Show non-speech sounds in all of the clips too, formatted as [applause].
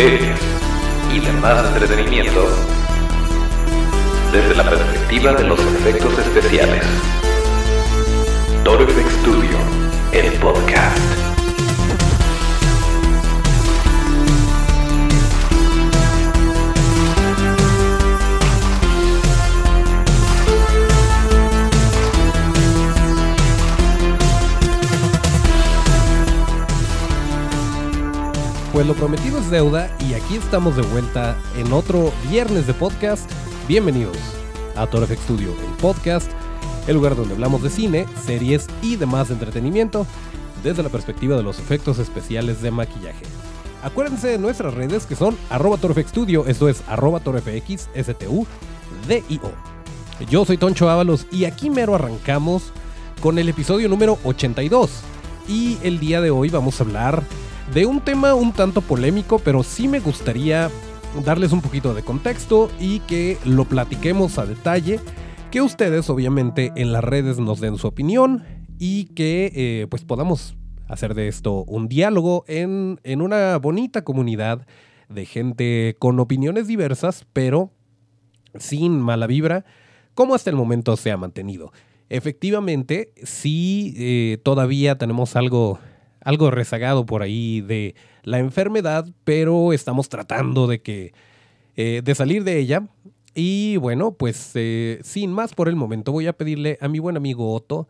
y demás entretenimiento desde la perspectiva de los efectos especiales. Toro Effect Studio, el podcast. Pues lo prometido es deuda y aquí estamos de vuelta en otro viernes de podcast. Bienvenidos a Toro FX Studio, el podcast, el lugar donde hablamos de cine, series y demás entretenimiento desde la perspectiva de los efectos especiales de maquillaje. Acuérdense de nuestras redes que son arroba Studio, esto es arroba. Yo soy Toncho Ábalos y aquí mero arrancamos con el episodio número 82. Y el día de hoy vamos a hablar de un tema un tanto polémico, pero sí me gustaría darles un poquito de contexto y que lo platiquemos a detalle, que ustedes obviamente en las redes nos den su opinión y que eh, pues podamos hacer de esto un diálogo en, en una bonita comunidad de gente con opiniones diversas, pero sin mala vibra, como hasta el momento se ha mantenido. Efectivamente, sí, eh, todavía tenemos algo algo rezagado por ahí de la enfermedad, pero estamos tratando de que eh, de salir de ella. Y bueno, pues eh, sin más por el momento, voy a pedirle a mi buen amigo Otto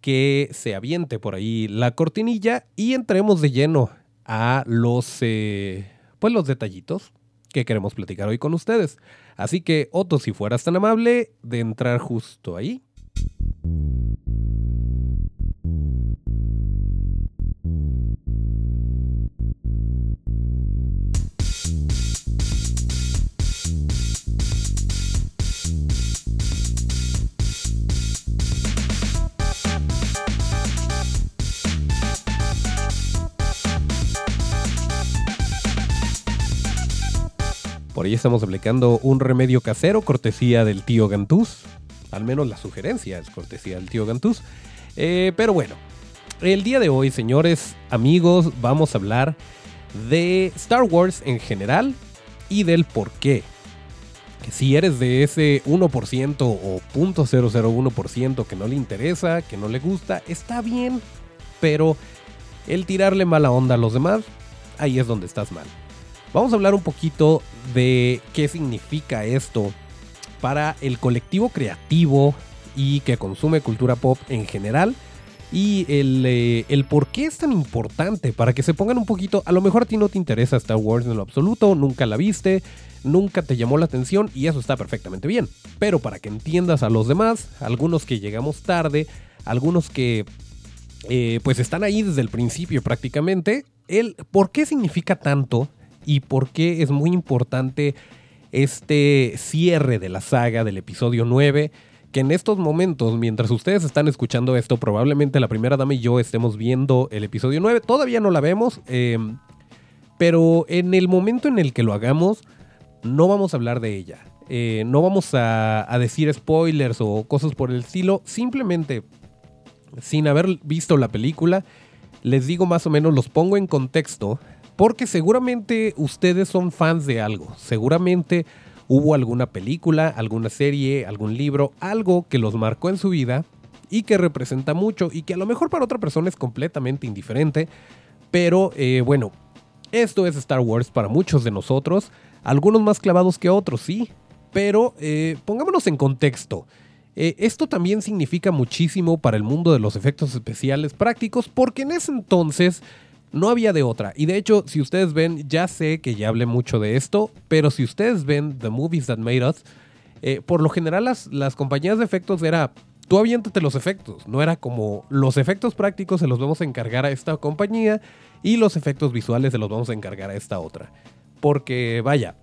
que se aviente por ahí la cortinilla y entremos de lleno a los eh, pues los detallitos que queremos platicar hoy con ustedes. Así que Otto, si fueras tan amable de entrar justo ahí. Por ahí estamos aplicando un remedio casero, cortesía del tío Gantús. Al menos la sugerencia es cortesía del tío Gantús. Eh, pero bueno, el día de hoy, señores, amigos, vamos a hablar de Star Wars en general y del por qué. Si eres de ese 1% o 0.001% que no le interesa, que no le gusta, está bien, pero el tirarle mala onda a los demás, ahí es donde estás mal. Vamos a hablar un poquito de qué significa esto para el colectivo creativo y que consume cultura pop en general. Y el, eh, el, por qué es tan importante para que se pongan un poquito, a lo mejor a ti no te interesa Star Wars en lo absoluto, nunca la viste, nunca te llamó la atención y eso está perfectamente bien, pero para que entiendas a los demás, algunos que llegamos tarde, algunos que eh, pues están ahí desde el principio prácticamente, el por qué significa tanto y por qué es muy importante este cierre de la saga del episodio 9 que en estos momentos, mientras ustedes están escuchando esto, probablemente la primera dama y yo estemos viendo el episodio 9. Todavía no la vemos, eh, pero en el momento en el que lo hagamos, no vamos a hablar de ella. Eh, no vamos a, decir spoilers o cosas por el estilo. Simplemente, sin haber visto la película, les digo más o menos, los pongo en contexto porque seguramente ustedes son fans de algo. Seguramente hubo alguna película, alguna serie, algún libro, algo que los marcó en su vida y que representa mucho y que a lo mejor para otra persona es completamente indiferente. Pero eh, bueno, esto es Star Wars para muchos de nosotros. Algunos más clavados que otros, sí. Pero eh, pongámonos en contexto. Eh, esto también significa muchísimo para el mundo de los efectos especiales prácticos porque en ese entonces no había de otra. Y de hecho, si ustedes ven, ya sé que ya hablé mucho de esto, pero si ustedes ven The Movies That Made Us, eh, por lo general las, las compañías de efectos era, tú aviéntate los efectos, no era como los efectos prácticos se los vamos a encargar a esta compañía y los efectos visuales se los vamos a encargar a esta otra. Porque vaya,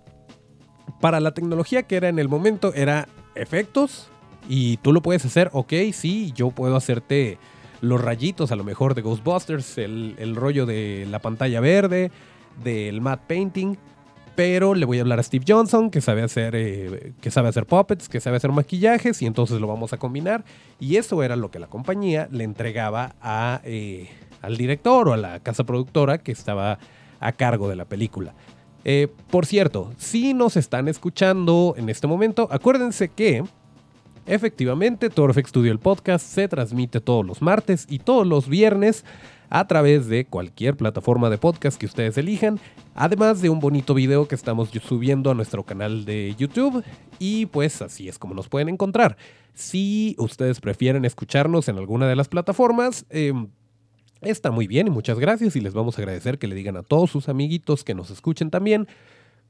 para la tecnología que era en el momento era efectos y tú lo puedes hacer, ok, sí, yo puedo hacerte los rayitos a lo mejor de Ghostbusters, el, rollo de la pantalla verde, del matte painting. Pero le voy a hablar a Steve Johnson, que sabe hacer, eh, que sabe hacer puppets, que sabe hacer maquillajes, y entonces lo vamos a combinar. Y eso era lo que la compañía le entregaba eh, al director o a la casa productora que estaba a cargo de la película. Eh, por cierto, si nos están escuchando en este momento, acuérdense que efectivamente Torfex Studio el podcast se transmite todos los martes y todos los viernes a través de cualquier plataforma de podcast que ustedes elijan, además de un bonito video que estamos subiendo a nuestro canal de YouTube. Y pues así es como nos pueden encontrar. Si ustedes prefieren escucharnos en alguna de las plataformas, em, está muy bien y muchas gracias. Y les vamos a agradecer que le digan a todos sus amiguitos que nos escuchen también,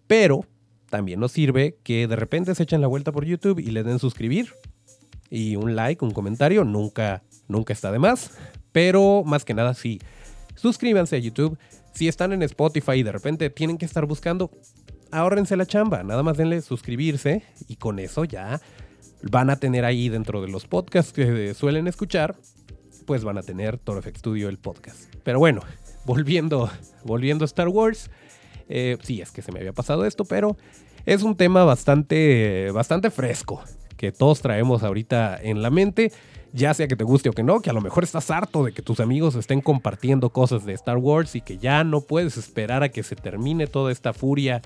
pero también nos sirve que de repente se echen la vuelta por YouTube y le den suscribir y un like, un comentario, nunca, nunca está de más. Pero más que nada, sí, suscríbanse a YouTube. Si están en Spotify y de repente tienen que estar buscando, ahórrense la chamba. Nada más denle suscribirse y con eso ya van a tener ahí dentro de los podcasts que suelen escuchar, pues van a tener Toro Studio el podcast. Pero bueno, volviendo, volviendo a Star Wars. Eh, sí, es que se me había pasado esto, pero es un tema bastante, bastante fresco que todos traemos ahorita en la mente ya sea que te guste o que no, que a lo mejor estás harto de que tus amigos estén compartiendo cosas de Star Wars y que ya no puedes esperar a que se termine toda esta furia,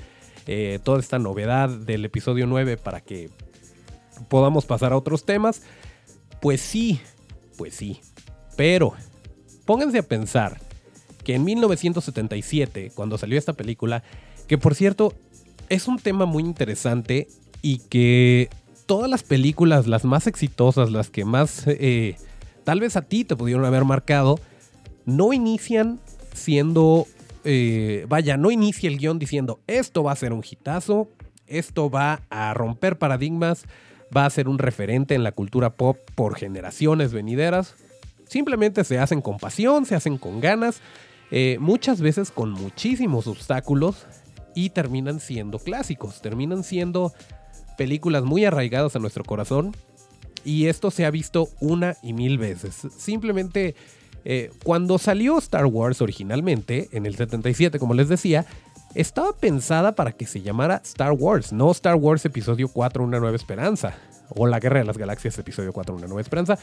eh, toda esta novedad del episodio 9 para que podamos pasar a otros temas. Pues sí, pues sí. Pero pónganse a pensar que en 1977, cuando salió esta película, que por cierto es un tema muy interesante y que todas las películas, las más exitosas, las que más eh, tal vez a ti te pudieron haber marcado, no inician siendo, eh, vaya, no inicia el guion diciendo esto va a ser un hitazo, esto va a romper paradigmas, va a ser un referente en la cultura pop por generaciones venideras. Simplemente se hacen con pasión, se hacen con ganas, eh, muchas veces con muchísimos obstáculos y terminan siendo clásicos, terminan siendo películas muy arraigadas a nuestro corazón y esto se ha visto una y mil veces. Simplemente eh, cuando salió Star Wars originalmente, en el 77, como les decía, estaba pensada para que se llamara Star Wars, no Star Wars Episodio 4, Una Nueva Esperanza, o La Guerra de las Galaxias Episodio 4, Una Nueva Esperanza.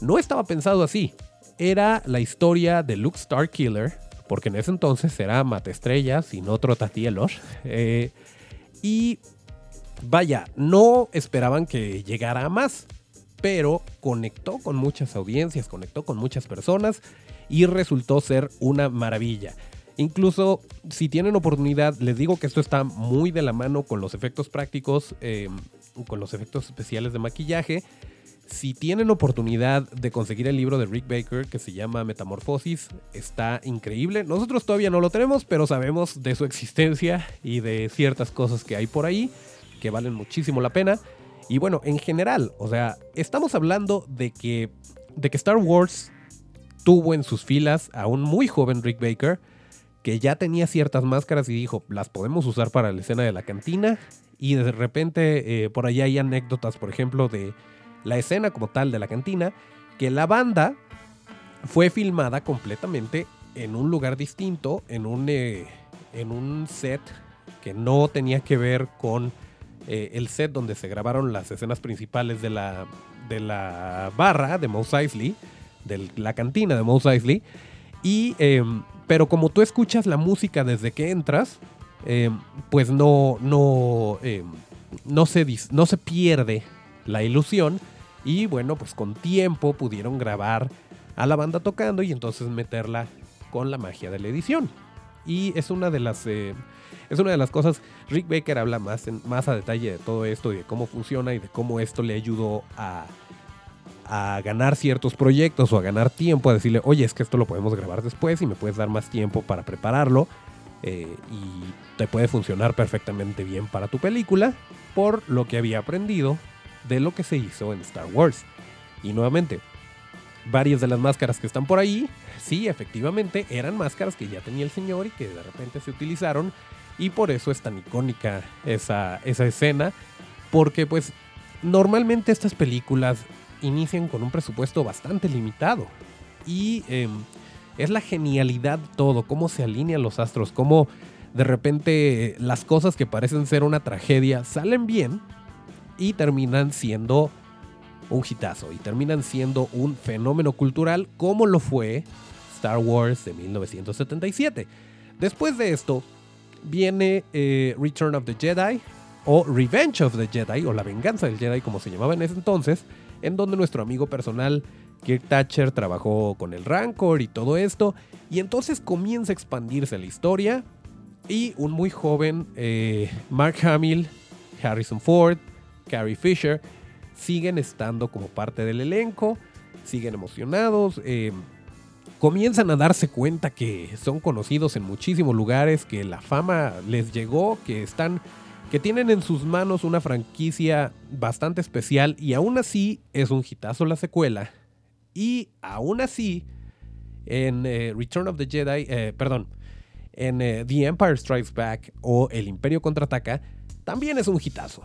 No estaba pensado así. Era la historia de Luke Starkiller, porque en ese entonces era Mate Estrellas y no Trotatielos. Eh, y Vaya, no esperaban que llegara a más, pero conectó con muchas audiencias, conectó con muchas personas y resultó ser una maravilla. Incluso si tienen oportunidad, les digo que esto está muy de la mano con los efectos prácticos, em, con los efectos especiales de maquillaje. Si tienen oportunidad de conseguir el libro de Rick Baker que se llama Metamorfosis, está increíble. Nosotros todavía no lo tenemos, pero sabemos de su existencia y de ciertas cosas que hay por ahí que valen muchísimo la pena. Y bueno, en general, o sea, estamos hablando de que, de que Star Wars tuvo en sus filas a un muy joven Rick Baker que ya tenía ciertas máscaras y dijo, las podemos usar para la escena de la cantina. Y de repente eh, por allá hay anécdotas, por ejemplo, de la escena como tal de la cantina, que la banda fue filmada completamente en un lugar distinto, en un, eh, en un set que no tenía que ver con eh, el set donde se grabaron las escenas principales de la, de la barra de Mos Eisley, de la cantina de Mos Eisley. Y, em, pero como tú escuchas la música desde que entras, em, pues no, no, em, no, se, no se pierde la ilusión. Y bueno, pues con tiempo pudieron grabar a la banda tocando y entonces meterla con la magia de la edición. Y es una de las eh, es una de las cosas, Rick Baker habla más, más a detalle de todo esto y de cómo funciona y de cómo esto le ayudó a, a ganar ciertos proyectos o a ganar tiempo, a decirle, oye, es que esto lo podemos grabar después y me puedes dar más tiempo para prepararlo eh, y te puede funcionar perfectamente bien para tu película por lo que había aprendido de lo que se hizo en Star Wars. Y nuevamente, varias de las máscaras que están por ahí, sí, efectivamente, eran máscaras que ya tenía el señor y que de repente se utilizaron y por eso es tan icónica esa, esa escena, porque pues normalmente estas películas inician con un presupuesto bastante limitado. Y em, es la genialidad todo, cómo se alinean los astros, cómo de repente las cosas que parecen ser una tragedia salen bien y terminan siendo un hitazo y terminan siendo un fenómeno cultural como lo fue Star Wars de 1977. Después de esto, viene eh, Return of the Jedi o Revenge of the Jedi o La Venganza del Jedi como se llamaba en ese entonces, en donde nuestro amigo personal Kirk Thatcher trabajó con el Rancor y todo esto, y entonces comienza a expandirse la historia y un muy joven eh, Mark Hamill, Harrison Ford, Carrie Fisher siguen estando como parte del elenco, siguen emocionados. Eh, comienzan a darse cuenta que son conocidos en muchísimos lugares, que la fama les llegó, que están que tienen en sus manos una franquicia bastante especial y aún así es un hitazo la secuela. Y aún así, en eh, Return of the Jedi, eh, perdón, en The Empire Strikes Back o El Imperio Contraataca, también es un hitazo.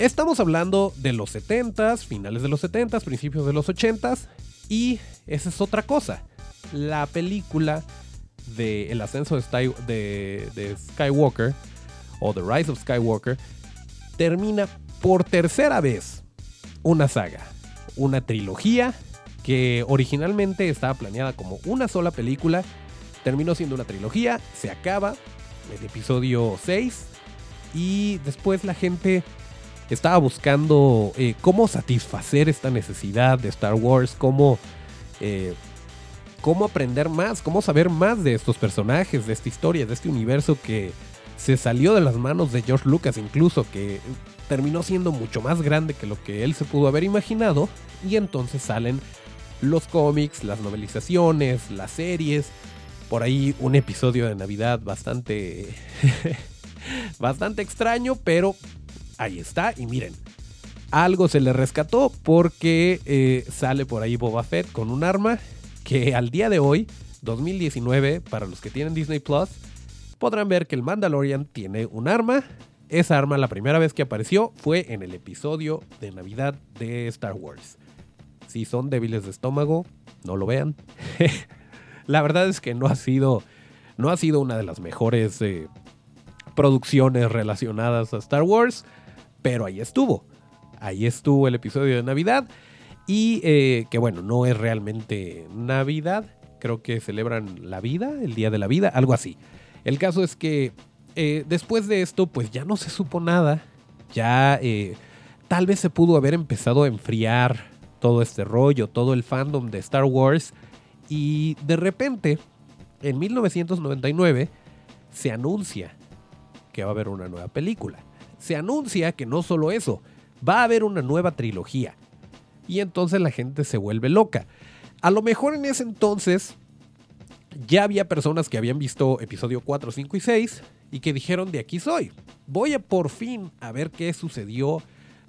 Estamos hablando de los 70s, finales de los 70s, principios de los 80s, y esa es otra cosa. La película de El ascenso de, Skywalker o The Rise of Skywalker termina por tercera vez una saga, una trilogía que originalmente estaba planeada como una sola película, terminó siendo una trilogía, se acaba el episodio 6 y después la gente estaba buscando eh, cómo satisfacer esta necesidad de Star Wars, cómo eh, cómo aprender más, cómo saber más de estos personajes, de esta historia, de este universo que se salió de las manos de George Lucas incluso, que terminó siendo mucho más grande que lo que él se pudo haber imaginado, y entonces salen los cómics, las novelizaciones, las series, por ahí un episodio de Navidad bastante [laughs] bastante extraño, pero ahí está y miren, algo se le rescató porque eh, sale por ahí Boba Fett con un arma que al día de hoy, 2019, para los que tienen Disney Plus, podrán ver que el Mandalorian tiene un arma. Esa arma la primera vez que apareció fue en el episodio de Navidad de Star Wars. Si son débiles de estómago, no lo vean. [laughs] la verdad es que no ha sido, no ha sido una de las mejores eh, producciones relacionadas a Star Wars, pero ahí estuvo. Ahí estuvo el episodio de Navidad. Y eh, que bueno, no es realmente Navidad, creo que celebran la vida, el Día de la Vida, algo así. El caso es que eh, después de esto, pues ya no se supo nada, ya eh, tal vez se pudo haber empezado a enfriar todo este rollo, todo el fandom de Star Wars, y de repente, en 1999, se anuncia que va a haber una nueva película. Se anuncia que no solo eso, va a haber una nueva trilogía y entonces la gente se vuelve loca. A lo mejor en ese entonces ya había personas que habían visto episodio 4, 5 y 6 y que dijeron de aquí soy. Voy a por fin a ver qué sucedió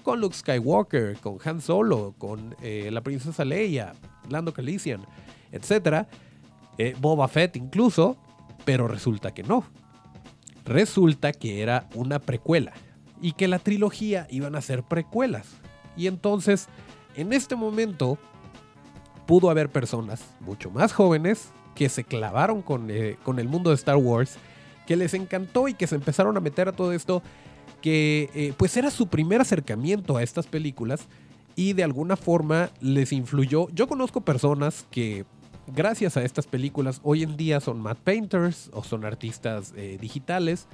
con Luke Skywalker, con Han Solo, con eh, la princesa Leia, Lando Calrissian, etc. Eh, Boba Fett incluso, pero resulta que no. Resulta que era una precuela y que la trilogía iban a ser precuelas. Y entonces en este momento pudo haber personas mucho más jóvenes que se clavaron con, eh, con, el mundo de Star Wars, que les encantó y que se empezaron a meter a todo esto, que eh, pues era su primer acercamiento a estas películas y de alguna forma les influyó. Yo conozco personas que gracias a estas películas hoy en día son matte painters o son artistas eh, digitales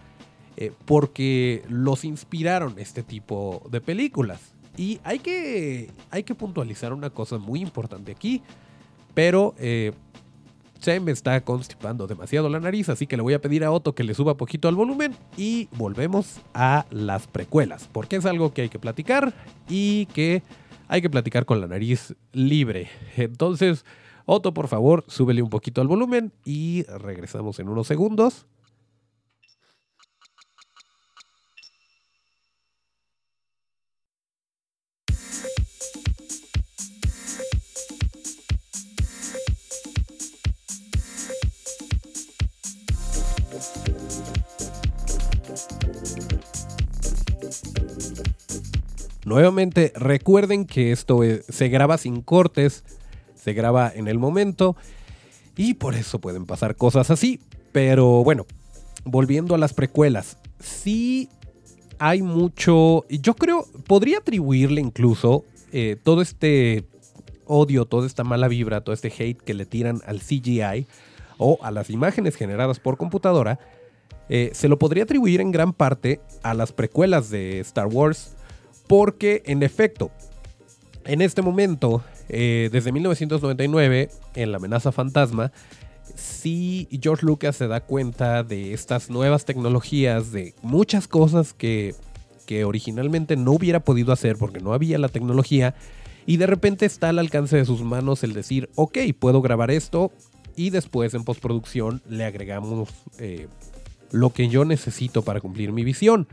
porque los inspiraron este tipo de películas. Y hay que, hay que puntualizar una cosa muy importante aquí, pero eh, se me está constipando demasiado la nariz, así que le voy a pedir a Otto que le suba poquito al volumen y volvemos a las precuelas, porque es algo que hay que platicar y que hay que platicar con la nariz libre. Entonces, Otto, por favor, súbele un poquito al volumen y regresamos en unos segundos. Nuevamente, recuerden que esto se graba sin cortes, se graba en el momento y por eso pueden pasar cosas así. Pero bueno, volviendo a las precuelas, sí hay mucho, yo creo, podría atribuirle incluso eh, todo este odio, toda esta mala vibra, todo este hate que le tiran al CGI o a las imágenes generadas por computadora eh, se lo podría atribuir en gran parte a las precuelas de Star Wars, porque en efecto, en este momento, eh, desde 1999, en La amenaza fantasma, sí George Lucas se da cuenta de estas nuevas tecnologías, de muchas cosas que, que originalmente no hubiera podido hacer porque no había la tecnología, y de repente está al alcance de sus manos el decir, ok, puedo grabar esto, y después en postproducción le agregamos eh, lo que yo necesito para cumplir mi visión.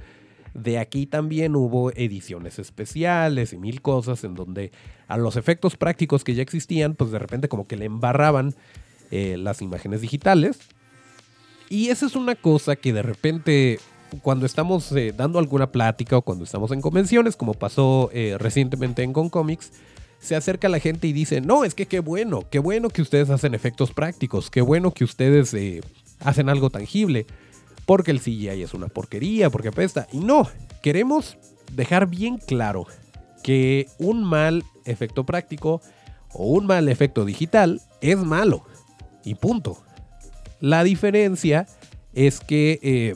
De aquí también hubo ediciones especiales y mil cosas en donde a los efectos prácticos que ya existían, pues de repente como que le embarraban eh, las imágenes digitales. Y esa es una cosa que de repente cuando estamos eh, dando alguna plática o cuando estamos en convenciones, como pasó eh, recientemente en Comics, se acerca la gente y dice, no, es que qué bueno, qué bueno que ustedes hacen efectos prácticos, qué bueno que ustedes hacen algo tangible porque el CGI es una porquería, porque apesta. Y no, queremos dejar bien claro que un mal efecto práctico o un mal efecto digital es malo. Y punto. La diferencia es que, eh,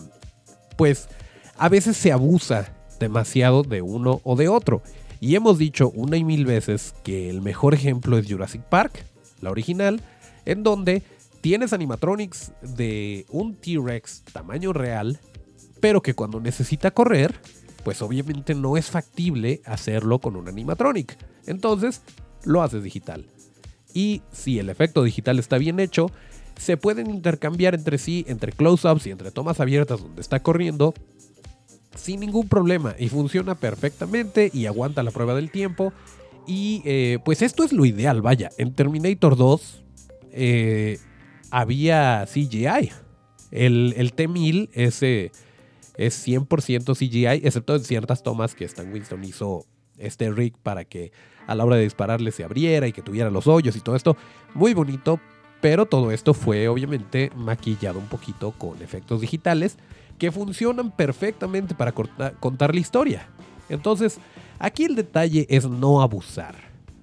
pues, a veces se abusa demasiado de uno o de otro. Y hemos dicho una y mil veces que el mejor ejemplo es Jurassic Park, la original, en donde tienes animatronics de un T-Rex tamaño real, pero que cuando necesita correr, pues obviamente no es factible hacerlo con un animatronic. Entonces, lo haces digital. Y si el efecto digital está bien hecho, se pueden intercambiar entre sí, entre close-ups y entre tomas abiertas donde está corriendo, sin ningún problema. Y funciona perfectamente y aguanta la prueba del tiempo. Y eh, pues esto es lo ideal, vaya. En Terminator 2, eh, había CGI. El, el T-1000 es, es 100% CGI, excepto en ciertas tomas que Stan Winston hizo este rig para que a la hora de dispararle se abriera y que tuviera los hoyos y todo esto. Muy bonito, pero todo esto fue obviamente maquillado un poquito con efectos digitales que funcionan perfectamente para contar la historia. Entonces, aquí el detalle es no abusar,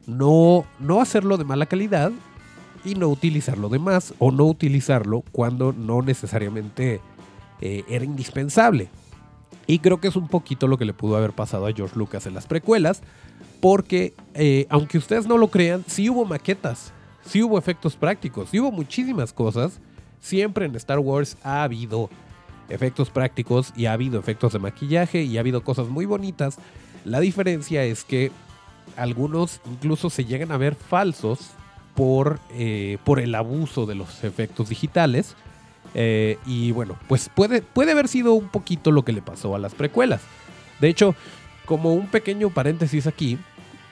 no, no hacerlo de mala calidad y no utilizar lo demás o no utilizarlo cuando no necesariamente eh, era indispensable. Y creo que es un poquito lo que le pudo haber pasado a George Lucas en las precuelas, porque eh, aunque ustedes no lo crean, sí hubo maquetas, sí hubo efectos prácticos, sí hubo muchísimas cosas. Siempre en Star Wars ha habido efectos prácticos y ha habido efectos de maquillaje y ha habido cosas muy bonitas. La diferencia es que algunos incluso se llegan a ver falsos por, eh, por el abuso de los efectos digitales. Eh, y bueno, pues puede, puede haber sido un poquito lo que le pasó a las precuelas. De hecho, como un pequeño paréntesis aquí,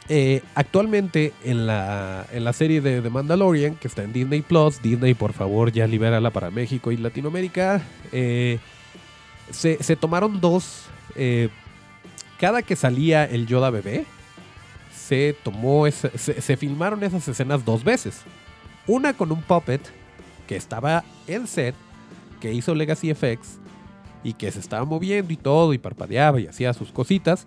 eh, actualmente en la, en la serie de The Mandalorian, que está en Disney Plus, Disney por favor ya libérala para México y Latinoamérica, se, se, tomaron dos, cada que salía el Yoda bebé, se tomó, se, filmaron esas escenas dos veces. Una con un puppet que estaba en set, que hizo Legacy FX y que se estaba moviendo y todo y parpadeaba y hacía sus cositas.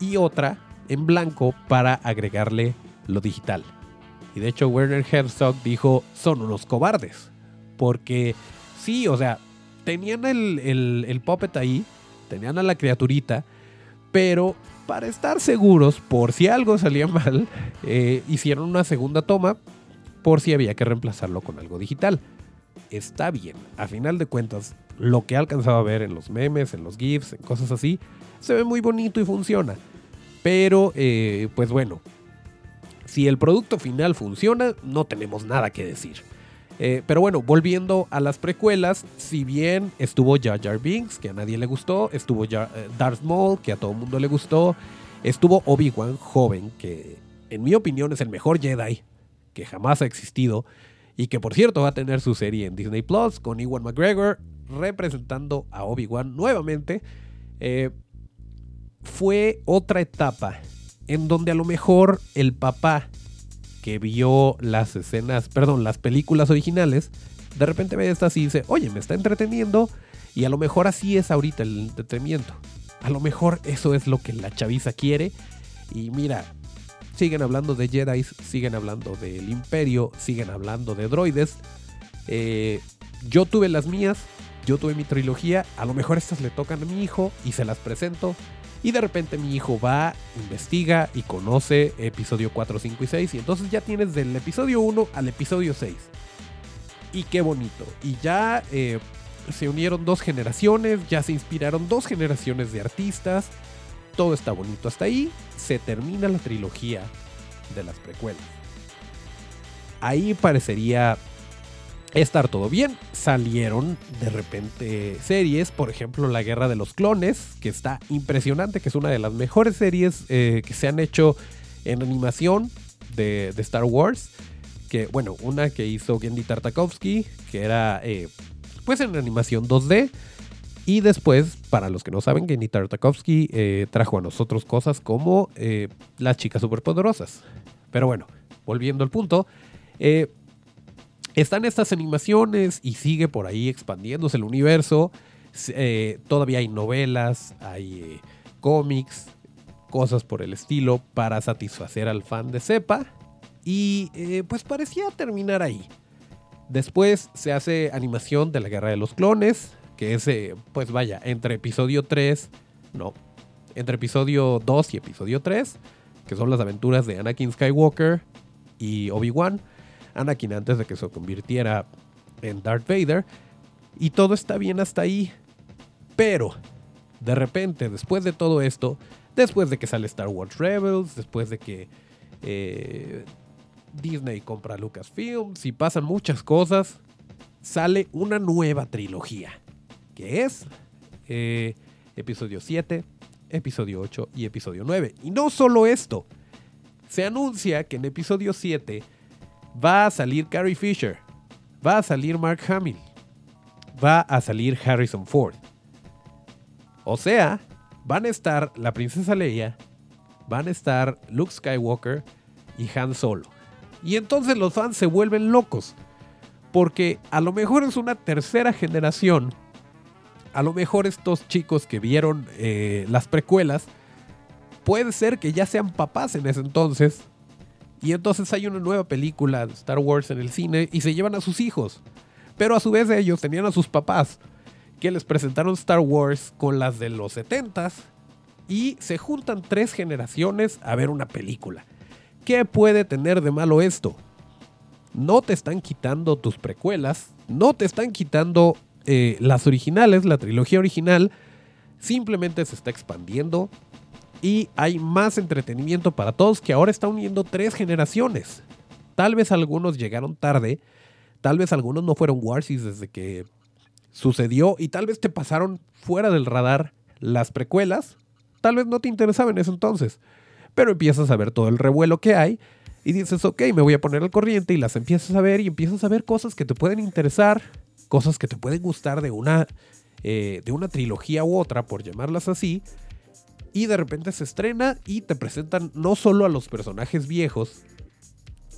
Y otra en blanco para agregarle lo digital. Y de hecho Werner Herzog dijo, son unos cobardes. Porque sí, o sea, tenían el, el, el puppet ahí, tenían a la criaturita, pero para estar seguros, por si algo salía mal, eh, hicieron una segunda toma por si había que reemplazarlo con algo digital. Está bien, a final de cuentas, lo que he alcanzado a ver en los memes, en los GIFs, en cosas así, se ve muy bonito y funciona. Pero, eh, pues bueno, si el producto final funciona, no tenemos nada que decir. Eh, pero bueno, volviendo a las precuelas, si bien estuvo Jar Jar Binks, que a nadie le gustó, estuvo eh, Darth Maul, que a todo el mundo le gustó, estuvo Obi-Wan joven, que en mi opinión es el mejor Jedi que jamás ha existido, y que por cierto va a tener su serie en Disney Plus con Ewan McGregor representando a Obi-Wan nuevamente. Eh, fue otra etapa en donde a lo mejor el papá que vio las escenas, perdón, las películas originales, de repente ve estas y dice, oye, me está entreteniendo y a lo mejor así es ahorita el entretenimiento. A lo mejor eso es lo que la chaviza quiere y mira, siguen hablando de Jedi, siguen hablando del imperio, siguen hablando de droides. Eh, yo tuve las mías, yo tuve mi trilogía, a lo mejor estas le tocan a mi hijo y se las presento. Y de repente mi hijo va, investiga y conoce episodio 4, 5 y 6. Y entonces ya tienes del episodio 1 al episodio 6. Y qué bonito. Y ya eh, se unieron dos generaciones, ya se inspiraron dos generaciones de artistas. Todo está bonito. Hasta ahí se termina la trilogía de las precuelas. Ahí parecería estar todo bien. Salieron de repente series, por ejemplo La Guerra de los Clones, que está impresionante, que es una de las mejores series eh, que se han hecho en animación de, Star Wars. Que, bueno, una que hizo Gendy Tartakovsky, que era eh, pues en animación 2D. Y después, para los que no saben, Gendy Tartakovsky eh, trajo a nosotros cosas como Las chicas superpoderosas. Pero bueno, volviendo al punto, están estas animaciones y sigue por ahí expandiéndose el universo. Eh, todavía hay novelas, hay eh, cómics, cosas por el estilo para satisfacer al fan de Cepa. Y eh, pues parecía terminar ahí. Después se hace animación de la Guerra de los Clones, que es, pues vaya, entre episodio 3, no, entre episodio 2 y episodio 3, que son las aventuras de Anakin Skywalker y Obi-Wan Anakin antes de que se convirtiera en Darth Vader. Y todo está bien hasta ahí. Pero, de repente, después de todo esto, después de que sale Star Wars Rebels, después de que eh, Disney compra Lucasfilms y pasan muchas cosas, sale una nueva trilogía. Que es eh, episodio 7, episodio 8 y episodio 9. Y no solo esto. Se anuncia que en episodio 7 va a salir Carrie Fisher, va a salir Mark Hamill, va a salir Harrison Ford. O sea, van a estar la princesa Leia, van a estar Luke Skywalker y Han Solo. Y entonces los fans se vuelven locos. Porque a lo mejor es una tercera generación. A lo mejor estos chicos que vieron eh, las precuelas, puede ser que ya sean papás en ese entonces y entonces hay una nueva película Star Wars en el cine y se llevan a sus hijos. Pero a su vez ellos tenían a sus papás que les presentaron Star Wars con las de los 70s y se juntan tres generaciones a ver una película. ¿Qué puede tener de malo esto? No te están quitando tus precuelas, no te están quitando eh, las originales, la trilogía original, simplemente se está expandiendo y hay más entretenimiento para todos que ahora está uniendo tres generaciones. Tal vez algunos llegaron tarde, tal vez algunos no fueron Warsis desde que sucedió y tal vez te pasaron fuera del radar las precuelas, tal vez no te interesaban en ese entonces, pero empiezas a ver todo el revuelo que hay y dices, ok, me voy a poner al corriente y las empiezas a ver y empiezas a ver cosas que te pueden interesar, cosas que te pueden gustar de una, eh, de una trilogía u otra, por llamarlas así, y de repente se estrena y te presentan no solo a los personajes viejos,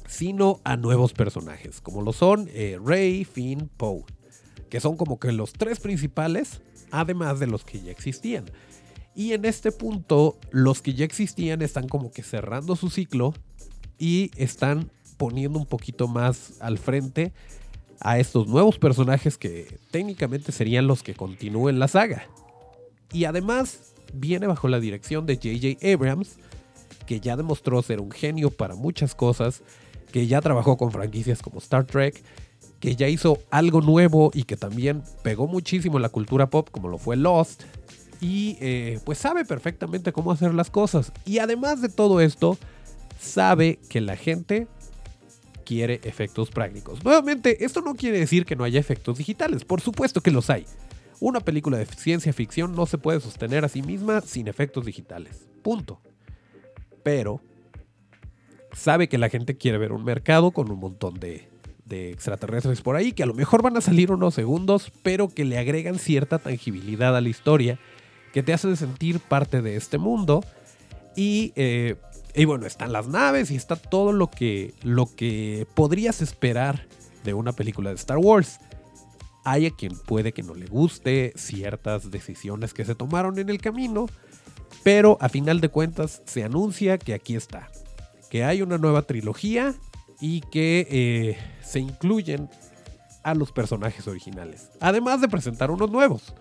sino a nuevos personajes, como lo son eh, Rey, Finn, Poe, que son como que los tres principales, además de los que ya existían. Y en este punto, los que ya existían están como que cerrando su ciclo y están poniendo un poquito más al frente a estos nuevos personajes que técnicamente serían los que continúen la saga. Y además viene bajo la dirección de JJ Abrams, que ya demostró ser un genio para muchas cosas, que ya trabajó con franquicias como Star Trek, que ya hizo algo nuevo y que también pegó muchísimo en la cultura pop como lo fue Lost. Y eh, pues sabe perfectamente cómo hacer las cosas. Y además de todo esto, sabe que la gente quiere efectos prácticos. Nuevamente, esto no quiere decir que no haya efectos digitales, por supuesto que los hay. Una película de ciencia ficción no se puede sostener a sí misma sin efectos digitales. Punto. Pero sabe que la gente quiere ver un mercado con un montón de, extraterrestres por ahí que a lo mejor van a salir unos segundos, pero que le agregan cierta tangibilidad a la historia, que te hace sentir parte de este mundo. Y, eh, y bueno, están las naves y está todo lo que, lo que podrías esperar de una película de Star Wars. Hay a quien puede que no le guste ciertas decisiones que se tomaron en el camino, pero a final de cuentas se anuncia que aquí está, que hay una nueva trilogía y que eh, se incluyen a los personajes originales, además de presentar unos nuevos.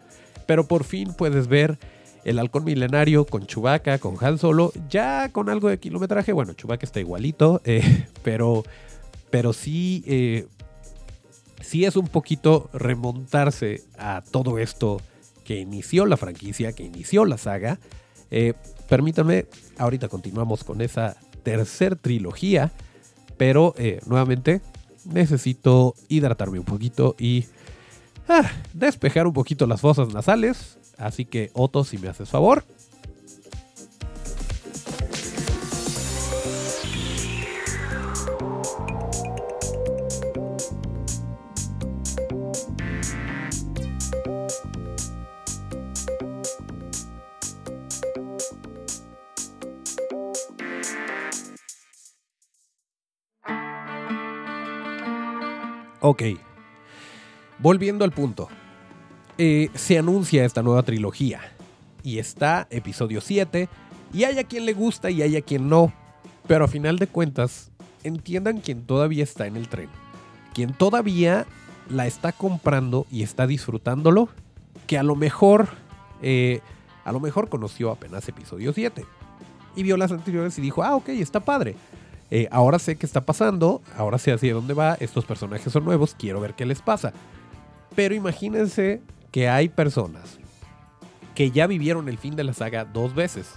Pero por fin puedes ver el halcón milenario con Chewbacca, con Han Solo, ya con algo de kilometraje. Bueno, Chewbacca está igualito, eh, [laughs] pero, pero sí, eh, sí es un poquito remontarse a todo esto que inició la franquicia, que inició la saga. Eh, permítanme, ahorita continuamos con esa tercer trilogía, pero nuevamente necesito hidratarme un poquito y ah, despejar un poquito las fosas nasales. Así que Otto, si me haces favor. Ok. Volviendo al punto. Eh, se anuncia esta nueva trilogía. Y está episodio 7. Y hay a quien le gusta y hay a quien no. Pero a final de cuentas, entiendan quien todavía está en el tren. Quien todavía la está comprando y está disfrutándolo. Que a lo mejor. Eh, a lo mejor conoció apenas episodio 7. Y vio las anteriores y dijo, ah, ok, está padre. Eh, ahora sé qué está pasando, ahora sé hacia dónde va, estos personajes son nuevos, quiero ver qué les pasa. Pero imagínense que hay personas que ya vivieron el fin de la saga dos veces.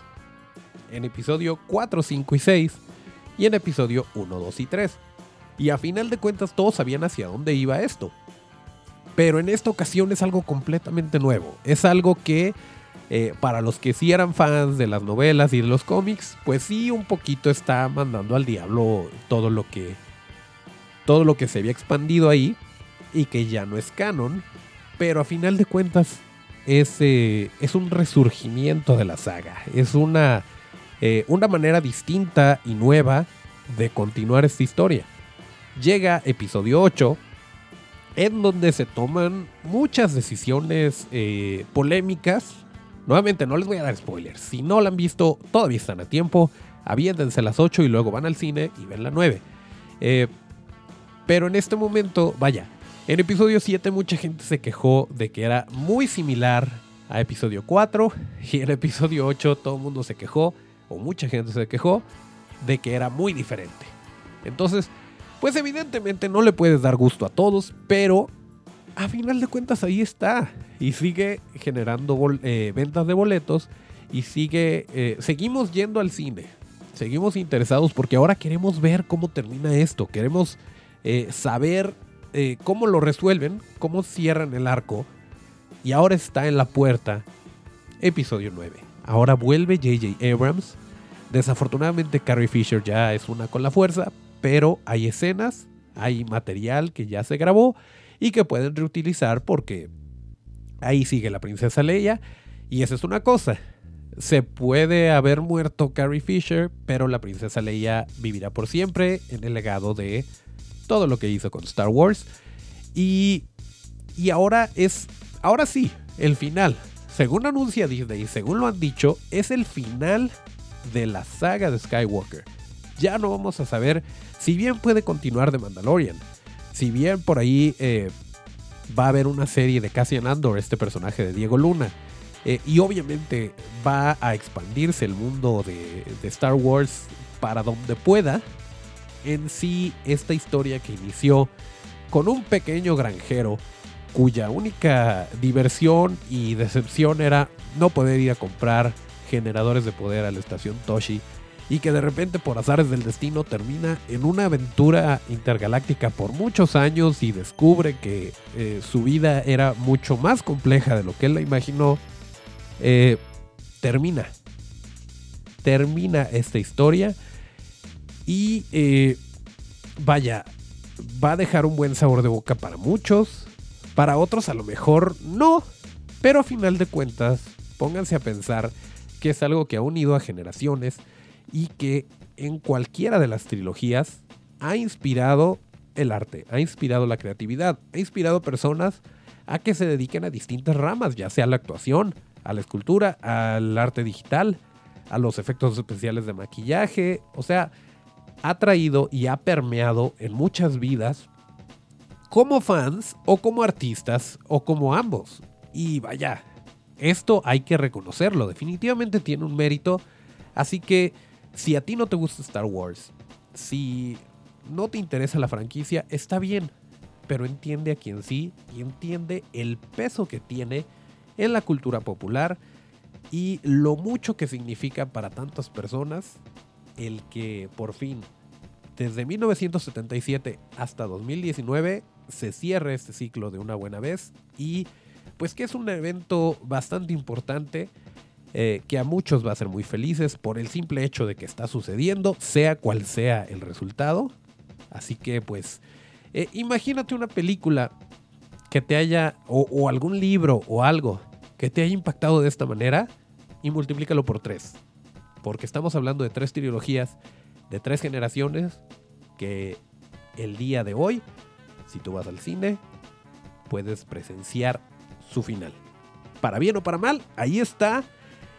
En episodio 4, 5 y 6 y en episodio 1, 2 y 3. Y a final de cuentas todos sabían hacia dónde iba esto. Pero en esta ocasión es algo completamente nuevo. Es algo que eh, para los que sí eran fans de las novelas y de los cómics, pues sí un poquito está mandando al diablo todo lo que todo lo que se había expandido ahí y que ya no es canon, pero a final de cuentas es, eh, es un resurgimiento de la saga, es una, eh, una manera distinta y nueva de continuar esta historia. Llega episodio 8, en donde se toman muchas decisiones polémicas Nuevamente, no les voy a dar spoilers. Si no la han visto, todavía están a tiempo. Aviéntense las 8 y luego van al cine y ven la 9. Eh, pero en este momento, vaya, en episodio 7 mucha gente se quejó de que era muy similar a episodio 4. Y en episodio 8 todo el mundo se quejó, o mucha gente se quejó, de que era muy diferente. Entonces, pues evidentemente no le puedes dar gusto a todos, pero a final de cuentas ahí está. Y sigue generando eh, ventas de boletos y sigue, eh, seguimos yendo al cine. Seguimos interesados porque ahora queremos ver cómo termina esto. Queremos eh, saber cómo lo resuelven, cómo cierran el arco. Y ahora está en la puerta episodio 9. Ahora vuelve JJ Abrams. Desafortunadamente Carrie Fisher ya es una con la fuerza, pero hay escenas, hay material que ya se grabó y que pueden reutilizar porque ahí sigue la princesa Leia y esa es una cosa. Se puede haber muerto Carrie Fisher, pero la princesa Leia vivirá por siempre en el legado de todo lo que hizo con Star Wars. Y, y ahora es, ahora sí, el final. Según anuncia Disney, según lo han dicho, es el final de la saga de Skywalker. Ya no vamos a saber si bien puede continuar de Mandalorian, si bien por ahí eh, va a haber una serie de Cassian Andor, este personaje de Diego Luna, eh, y obviamente va a expandirse el mundo de, Star Wars para donde pueda, en sí esta historia que inició con un pequeño granjero cuya única diversión y decepción era no poder ir a comprar generadores de poder a la estación Toshi y que de repente por azares del destino termina en una aventura intergaláctica por muchos años y descubre que eh, su vida era mucho más compleja de lo que él la imaginó, eh, termina. Termina esta historia y eh, vaya, va a dejar un buen sabor de boca para muchos, para otros a lo mejor no, pero a final de cuentas pónganse a pensar que es algo que ha unido a generaciones, y que en cualquiera de las trilogías ha inspirado el arte, ha inspirado la creatividad, ha inspirado personas a que se dediquen a distintas ramas, ya sea la actuación, a la escultura, al arte digital, a los efectos especiales de maquillaje, o sea, ha traído y ha permeado en muchas vidas como fans o como artistas o como ambos. Y vaya, esto hay que reconocerlo, definitivamente tiene un mérito. Así que si a ti no te gusta Star Wars, si no te interesa la franquicia, está bien, pero entiende a quien sí y entiende el peso que tiene en la cultura popular y lo mucho que significa para tantas personas el que por fin, desde 1977 hasta 2019, se cierre este ciclo de una buena vez y pues que es un evento bastante importante eh, que a muchos va a ser muy felices por el simple hecho de que está sucediendo, sea cual sea el resultado. Así que pues eh, imagínate una película que te haya, o, algún libro o algo que te haya impactado de esta manera y multiplícalo por tres. Porque estamos hablando de tres trilogías, de tres generaciones que el día de hoy, si tú vas al cine, puedes presenciar su final. Para bien o para mal, ahí está.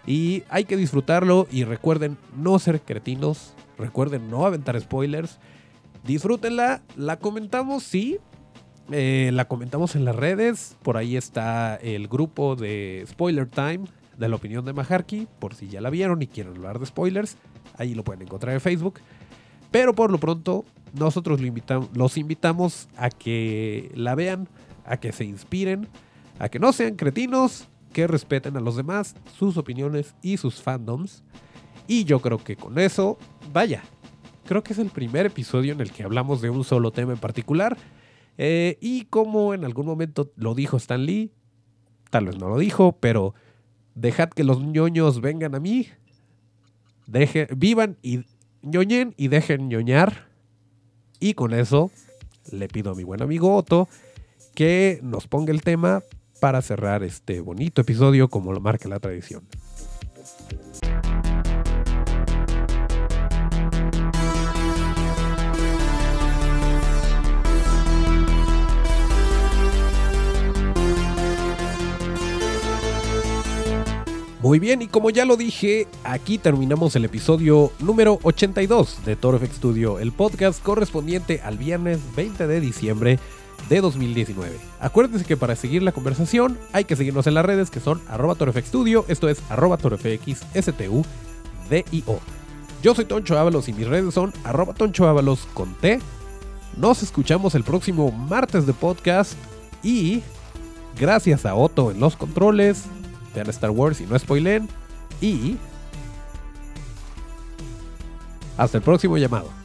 Y hay que disfrutarlo y recuerden no ser cretinos, recuerden no aventar spoilers. Disfrútenla, la comentamos, sí. Eh, la comentamos en las redes. Por ahí está el grupo de Spoiler Time de la opinión de Maharky. Por si ya la vieron y quieren hablar de spoilers, ahí lo pueden encontrar en Facebook. Pero por lo pronto, nosotros los invitamos a que la vean, a que se inspiren, a que no sean cretinos, que respeten a los demás, sus opiniones y sus fandoms. Y yo creo que con eso, vaya, creo que es el primer episodio en el que hablamos de un solo tema en particular. Eh, y como en algún momento lo dijo Stan Lee, tal vez no lo dijo, pero dejad que los ñoños vengan a mí, deje, vivan y ñoñen y dejen ñoñar. Y con eso le pido a mi buen amigo Otto que nos ponga el tema para cerrar este bonito episodio como lo marca la tradición. Muy bien, y como ya lo dije, aquí terminamos el episodio número 82 de Toro Studio, el podcast correspondiente al viernes 20 de diciembre de 2019. Acuérdense que para seguir la conversación hay que seguirnos en las redes que son arroba Studio, esto es arroba torfxstudio. Yo soy Toncho Ábalos y mis redes son arroba con T. Nos escuchamos el próximo martes de podcast y gracias a Otto en los controles, vean Star Wars y no spoilen y hasta el próximo llamado.